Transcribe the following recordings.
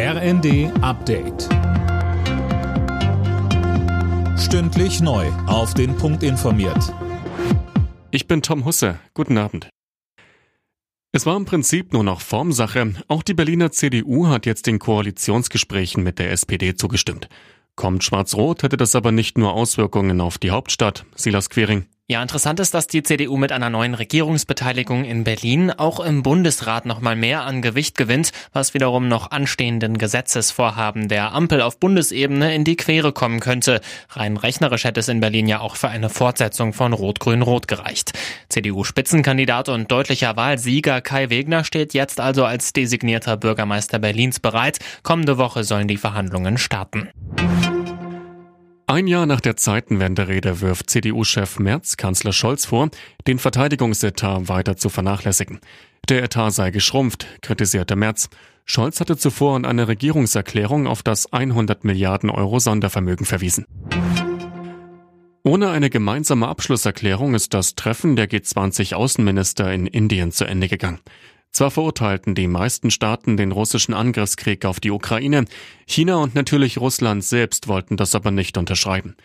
RND Update. Stündlich neu. Auf den Punkt informiert. Ich bin Tom Husse. Guten Abend. Es war im Prinzip nur noch Formsache. Auch die Berliner CDU hat jetzt den Koalitionsgesprächen mit der SPD zugestimmt. Kommt Schwarz-Rot, hätte das aber nicht nur Auswirkungen auf die Hauptstadt. Silas Quering. Ja, interessant ist, dass die CDU mit einer neuen Regierungsbeteiligung in Berlin auch im Bundesrat noch mal mehr an Gewicht gewinnt, was wiederum noch anstehenden Gesetzesvorhaben der Ampel auf Bundesebene in die Quere kommen könnte. Rein rechnerisch hätte es in Berlin ja auch für eine Fortsetzung von Rot-Grün-Rot gereicht. CDU-Spitzenkandidat und deutlicher Wahlsieger Kai Wegner steht jetzt also als designierter Bürgermeister Berlins bereit. Kommende Woche sollen die Verhandlungen starten. Ein Jahr nach der Zeitenwende-Rede wirft CDU-Chef Merz Kanzler Scholz vor, den Verteidigungsetat weiter zu vernachlässigen. Der Etat sei geschrumpft, kritisierte Merz. Scholz hatte zuvor in einer Regierungserklärung auf das 100 Milliarden Euro Sondervermögen verwiesen. Ohne eine gemeinsame Abschlusserklärung ist das Treffen der G20-Außenminister in Indien zu Ende gegangen. Zwar verurteilten die meisten Staaten den russischen Angriffskrieg auf die Ukraine, China und natürlich Russland selbst wollten das aber nicht unterschreiben.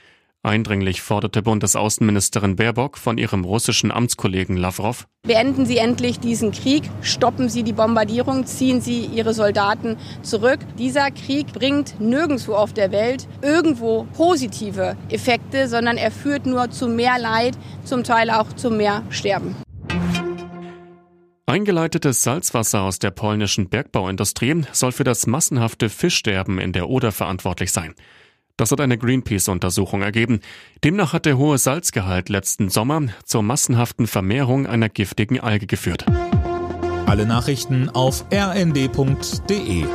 Eindringlich forderte Bundesaußenministerin Baerbock von ihrem russischen Amtskollegen Lavrov. Beenden Sie endlich diesen Krieg, stoppen Sie die Bombardierung, ziehen Sie Ihre Soldaten zurück. Dieser Krieg bringt nirgendwo auf der Welt irgendwo positive Effekte, sondern er führt nur zu mehr Leid, zum Teil auch zu mehr Sterben. Eingeleitetes Salzwasser aus der polnischen Bergbauindustrie soll für das massenhafte Fischsterben in der Oder verantwortlich sein. Das hat eine Greenpeace-Untersuchung ergeben. Demnach hat der hohe Salzgehalt letzten Sommer zur massenhaften Vermehrung einer giftigen Alge geführt. Alle Nachrichten auf rnd.de